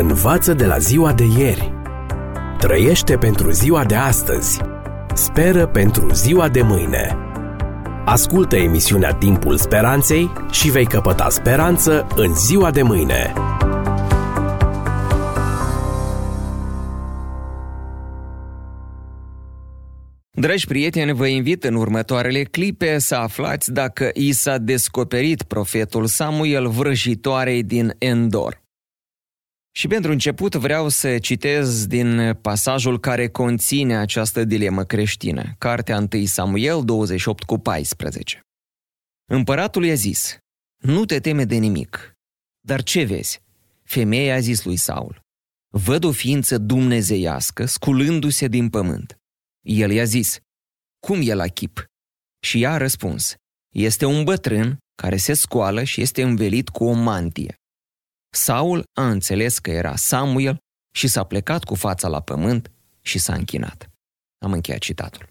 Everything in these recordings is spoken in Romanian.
Învață de la ziua de ieri. Trăiește pentru ziua de astăzi. Speră pentru ziua de mâine. Ascultă emisiunea Timpul Speranței și vei căpăta speranță în ziua de mâine. Dragi prieteni, vă invit în următoarele clipe să aflați dacă i s-a descoperit profetul Samuel vrăjitoarei din Endor. Și pentru început vreau să citez din pasajul care conține această dilemă creștină, cartea 1 Samuel 28 cu 14. Împăratul i-a zis, nu te teme de nimic, dar ce vezi? Femeia a zis lui Saul, văd o ființă dumnezeiască sculându-se din pământ. El i-a zis, cum e la chip? Și ea a răspuns, este un bătrân care se scoală și este învelit cu o mantie. Saul a înțeles că era Samuel și s-a plecat cu fața la pământ și s-a închinat. Am încheiat citatul.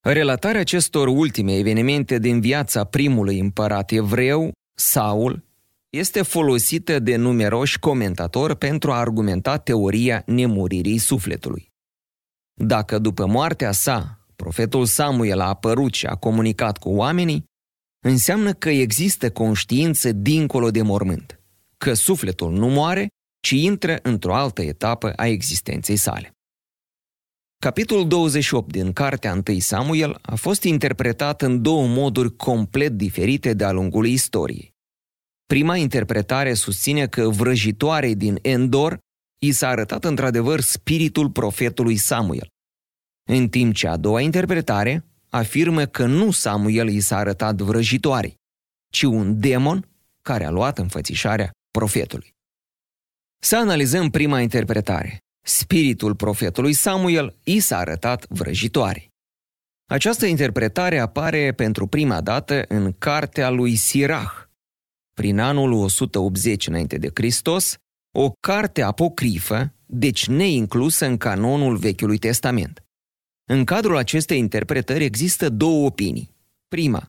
Relatarea acestor ultime evenimente din viața primului împărat evreu, Saul, este folosită de numeroși comentatori pentru a argumenta teoria nemuririi sufletului. Dacă după moartea sa, profetul Samuel a apărut și a comunicat cu oamenii, înseamnă că există conștiință dincolo de mormânt că sufletul nu moare, ci intră într-o altă etapă a existenței sale. Capitolul 28 din Cartea 1 Samuel a fost interpretat în două moduri complet diferite de-a lungul istoriei. Prima interpretare susține că vrăjitoarei din Endor i s-a arătat într-adevăr spiritul profetului Samuel, în timp ce a doua interpretare afirmă că nu Samuel i s-a arătat vrăjitoarei, ci un demon care a luat înfățișarea profetului. Să analizăm prima interpretare. Spiritul profetului Samuel i s-a arătat vrăjitoare. Această interpretare apare pentru prima dată în cartea lui Sirach, prin anul 180 înainte de Hristos, o carte apocrifă, deci neinclusă în canonul Vechiului Testament. În cadrul acestei interpretări există două opinii. Prima,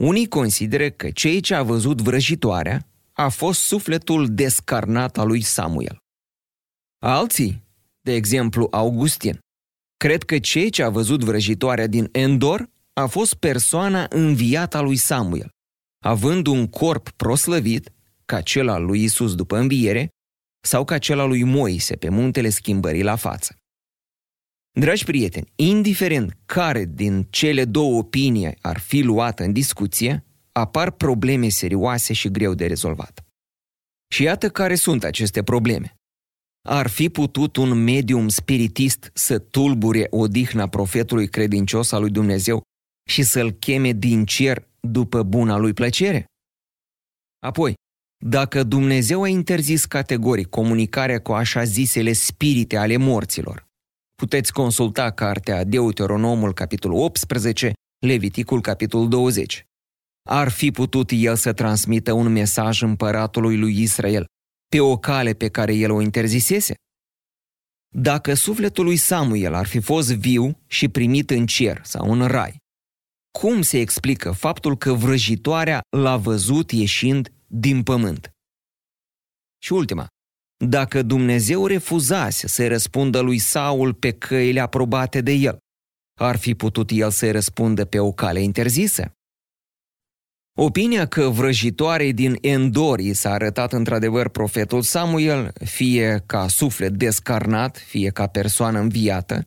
unii consideră că cei ce a văzut vrăjitoarea a fost sufletul descarnat al lui Samuel. Alții, de exemplu Augustin, cred că cei ce a văzut vrăjitoarea din Endor a fost persoana înviată a lui Samuel, având un corp proslăvit, ca cel al lui Isus după înviere, sau ca cel al lui Moise pe muntele schimbării la față. Dragi prieteni, indiferent care din cele două opinii ar fi luată în discuție, apar probleme serioase și greu de rezolvat. Și iată care sunt aceste probleme. Ar fi putut un medium spiritist să tulbure odihna profetului credincios al lui Dumnezeu și să-l cheme din cer după buna lui plăcere? Apoi, dacă Dumnezeu a interzis categoric comunicarea cu așa zisele spirite ale morților, puteți consulta cartea Deuteronomul capitolul 18, Leviticul capitolul 20 ar fi putut el să transmită un mesaj împăratului lui Israel pe o cale pe care el o interzisese? Dacă sufletul lui Samuel ar fi fost viu și primit în cer sau în rai, cum se explică faptul că vrăjitoarea l-a văzut ieșind din pământ? Și ultima, dacă Dumnezeu refuzase să răspundă lui Saul pe căile aprobate de el, ar fi putut el să-i răspundă pe o cale interzisă? Opinia că vrăjitoarei din Endori s-a arătat într-adevăr profetul Samuel, fie ca suflet descarnat, fie ca persoană înviată,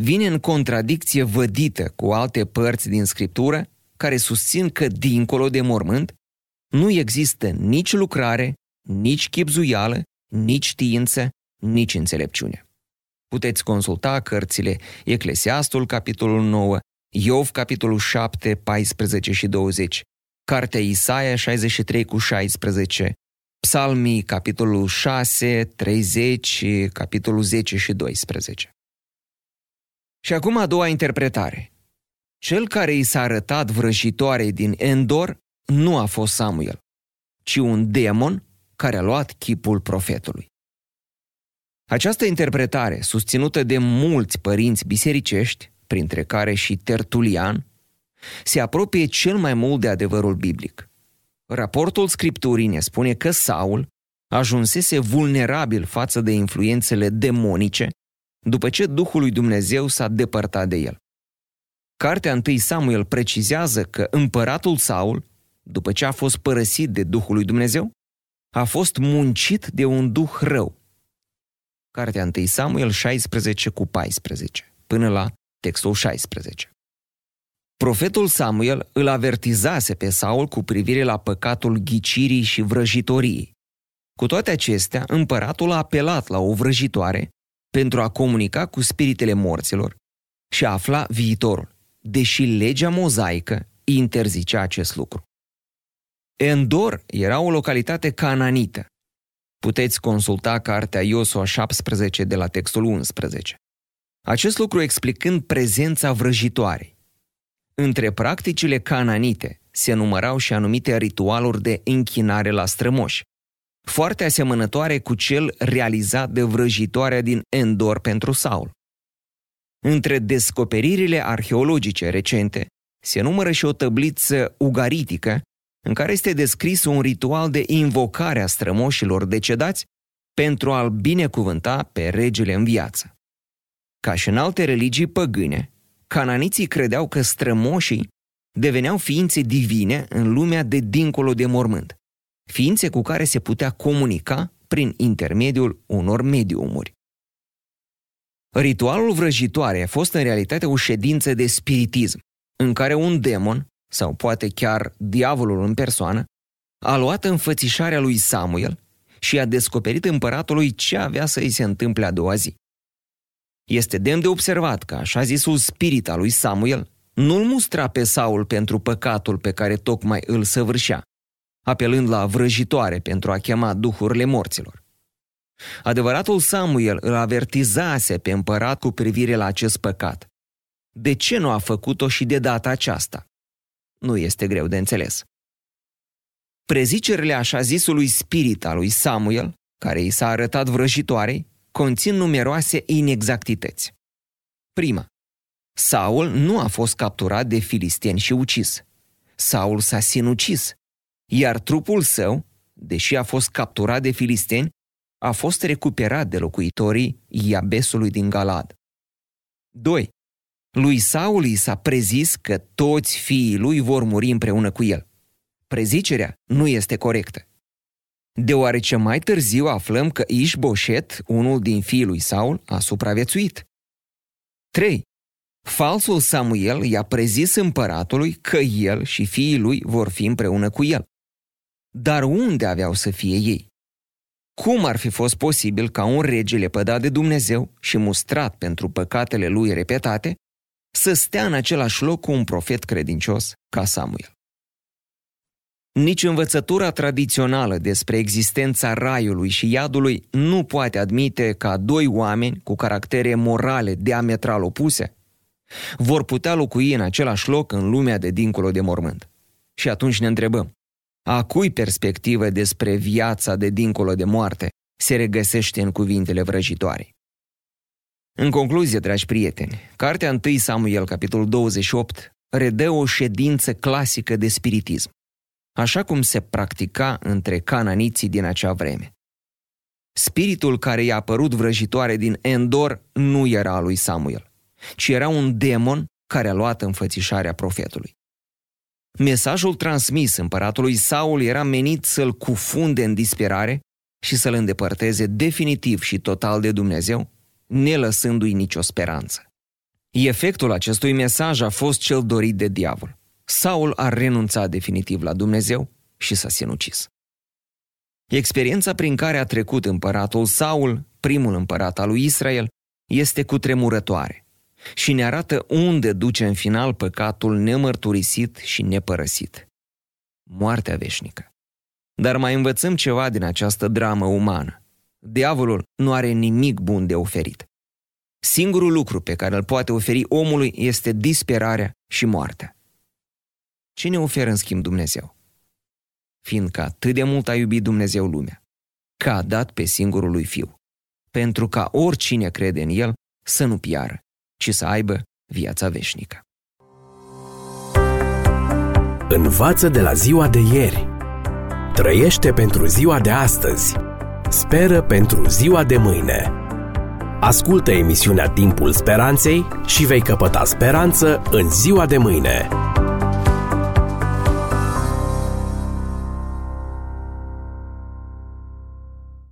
vine în contradicție vădită cu alte părți din Scriptură care susțin că, dincolo de mormânt, nu există nici lucrare, nici chipzuială, nici știință, nici înțelepciune. Puteți consulta cărțile Eclesiastul, capitolul 9, Iov, capitolul 7, 14 și 20, Cartea Isaia 63 cu 16, Psalmii, capitolul 6, 30, capitolul 10 și 12. Și acum a doua interpretare. Cel care i s-a arătat vrăjitoare din Endor nu a fost Samuel, ci un demon care a luat chipul profetului. Această interpretare, susținută de mulți părinți bisericești, printre care și Tertulian, se apropie cel mai mult de adevărul biblic. Raportul Scripturii ne spune că Saul, ajunsese vulnerabil față de influențele demonice după ce Duhul lui Dumnezeu s-a depărtat de el. Cartea 1 Samuel precizează că împăratul Saul, după ce a fost părăsit de Duhul lui Dumnezeu, a fost muncit de un duh rău. Cartea 1 Samuel 16 cu 14, până la textul 16. Profetul Samuel îl avertizase pe Saul cu privire la păcatul ghicirii și vrăjitorii. Cu toate acestea, împăratul a apelat la o vrăjitoare pentru a comunica cu spiritele morților și a afla viitorul, deși legea mozaică interzicea acest lucru. Endor era o localitate cananită. Puteți consulta cartea Iosua 17 de la textul 11. Acest lucru explicând prezența vrăjitoarei. Între practicile cananite se numărau și anumite ritualuri de închinare la strămoși, foarte asemănătoare cu cel realizat de vrăjitoarea din Endor pentru Saul. Între descoperirile arheologice recente se numără și o tăbliță ugaritică în care este descris un ritual de invocare a strămoșilor decedați pentru a-l binecuvânta pe regele în viață. Ca și în alte religii păgâne, cananiții credeau că strămoșii deveneau ființe divine în lumea de dincolo de mormânt, ființe cu care se putea comunica prin intermediul unor mediumuri. Ritualul vrăjitoare a fost în realitate o ședință de spiritism, în care un demon, sau poate chiar diavolul în persoană, a luat înfățișarea lui Samuel și a descoperit împăratului ce avea să îi se întâmple a doua zi. Este demn de observat că așa zisul spirit al lui Samuel nu-l mustra pe Saul pentru păcatul pe care tocmai îl săvârșea, apelând la vrăjitoare pentru a chema duhurile morților. Adevăratul Samuel îl avertizase pe împărat cu privire la acest păcat. De ce nu a făcut-o și de data aceasta? Nu este greu de înțeles. Prezicerile așa zisului spirit al lui Samuel, care i s-a arătat vrăjitoarei, conțin numeroase inexactități. Prima. Saul nu a fost capturat de filistieni și ucis. Saul s-a sinucis, iar trupul său, deși a fost capturat de filisteni, a fost recuperat de locuitorii Iabesului din Galad. 2. Lui Saul i s-a prezis că toți fiii lui vor muri împreună cu el. Prezicerea nu este corectă. Deoarece mai târziu aflăm că Ișboșet, unul din fiii lui Saul, a supraviețuit. 3. Falsul Samuel i-a prezis împăratului că el și fiii lui vor fi împreună cu el. Dar unde aveau să fie ei? Cum ar fi fost posibil ca un rege lepădat de Dumnezeu și mustrat pentru păcatele lui repetate să stea în același loc cu un profet credincios ca Samuel? Nici învățătura tradițională despre existența raiului și iadului nu poate admite ca doi oameni cu caractere morale diametral opuse vor putea locui în același loc în lumea de dincolo de mormânt. Și atunci ne întrebăm, a cui perspectivă despre viața de dincolo de moarte se regăsește în cuvintele vrăjitoare? În concluzie, dragi prieteni, cartea 1 Samuel, capitolul 28, redă o ședință clasică de spiritism, așa cum se practica între cananiții din acea vreme. Spiritul care i-a apărut vrăjitoare din Endor nu era al lui Samuel, ci era un demon care a luat înfățișarea profetului. Mesajul transmis împăratului Saul era menit să-l cufunde în disperare și să-l îndepărteze definitiv și total de Dumnezeu, nelăsându-i nicio speranță. Efectul acestui mesaj a fost cel dorit de diavol. Saul a renunțat definitiv la Dumnezeu și s-a sinucis. Experiența prin care a trecut împăratul Saul, primul împărat al lui Israel, este cutremurătoare și ne arată unde duce în final păcatul nemărturisit și nepărăsit. Moartea veșnică. Dar mai învățăm ceva din această dramă umană. Diavolul nu are nimic bun de oferit. Singurul lucru pe care îl poate oferi omului este disperarea și moartea. Ce ne oferă în schimb Dumnezeu? Fiindcă atât de mult a iubit Dumnezeu lumea, că a dat pe singurul lui Fiu, pentru ca oricine crede în El să nu piară, ci să aibă viața veșnică. Învață de la ziua de ieri. Trăiește pentru ziua de astăzi. speră pentru ziua de mâine. Ascultă emisiunea Timpul Speranței și vei căpăta speranță în ziua de mâine.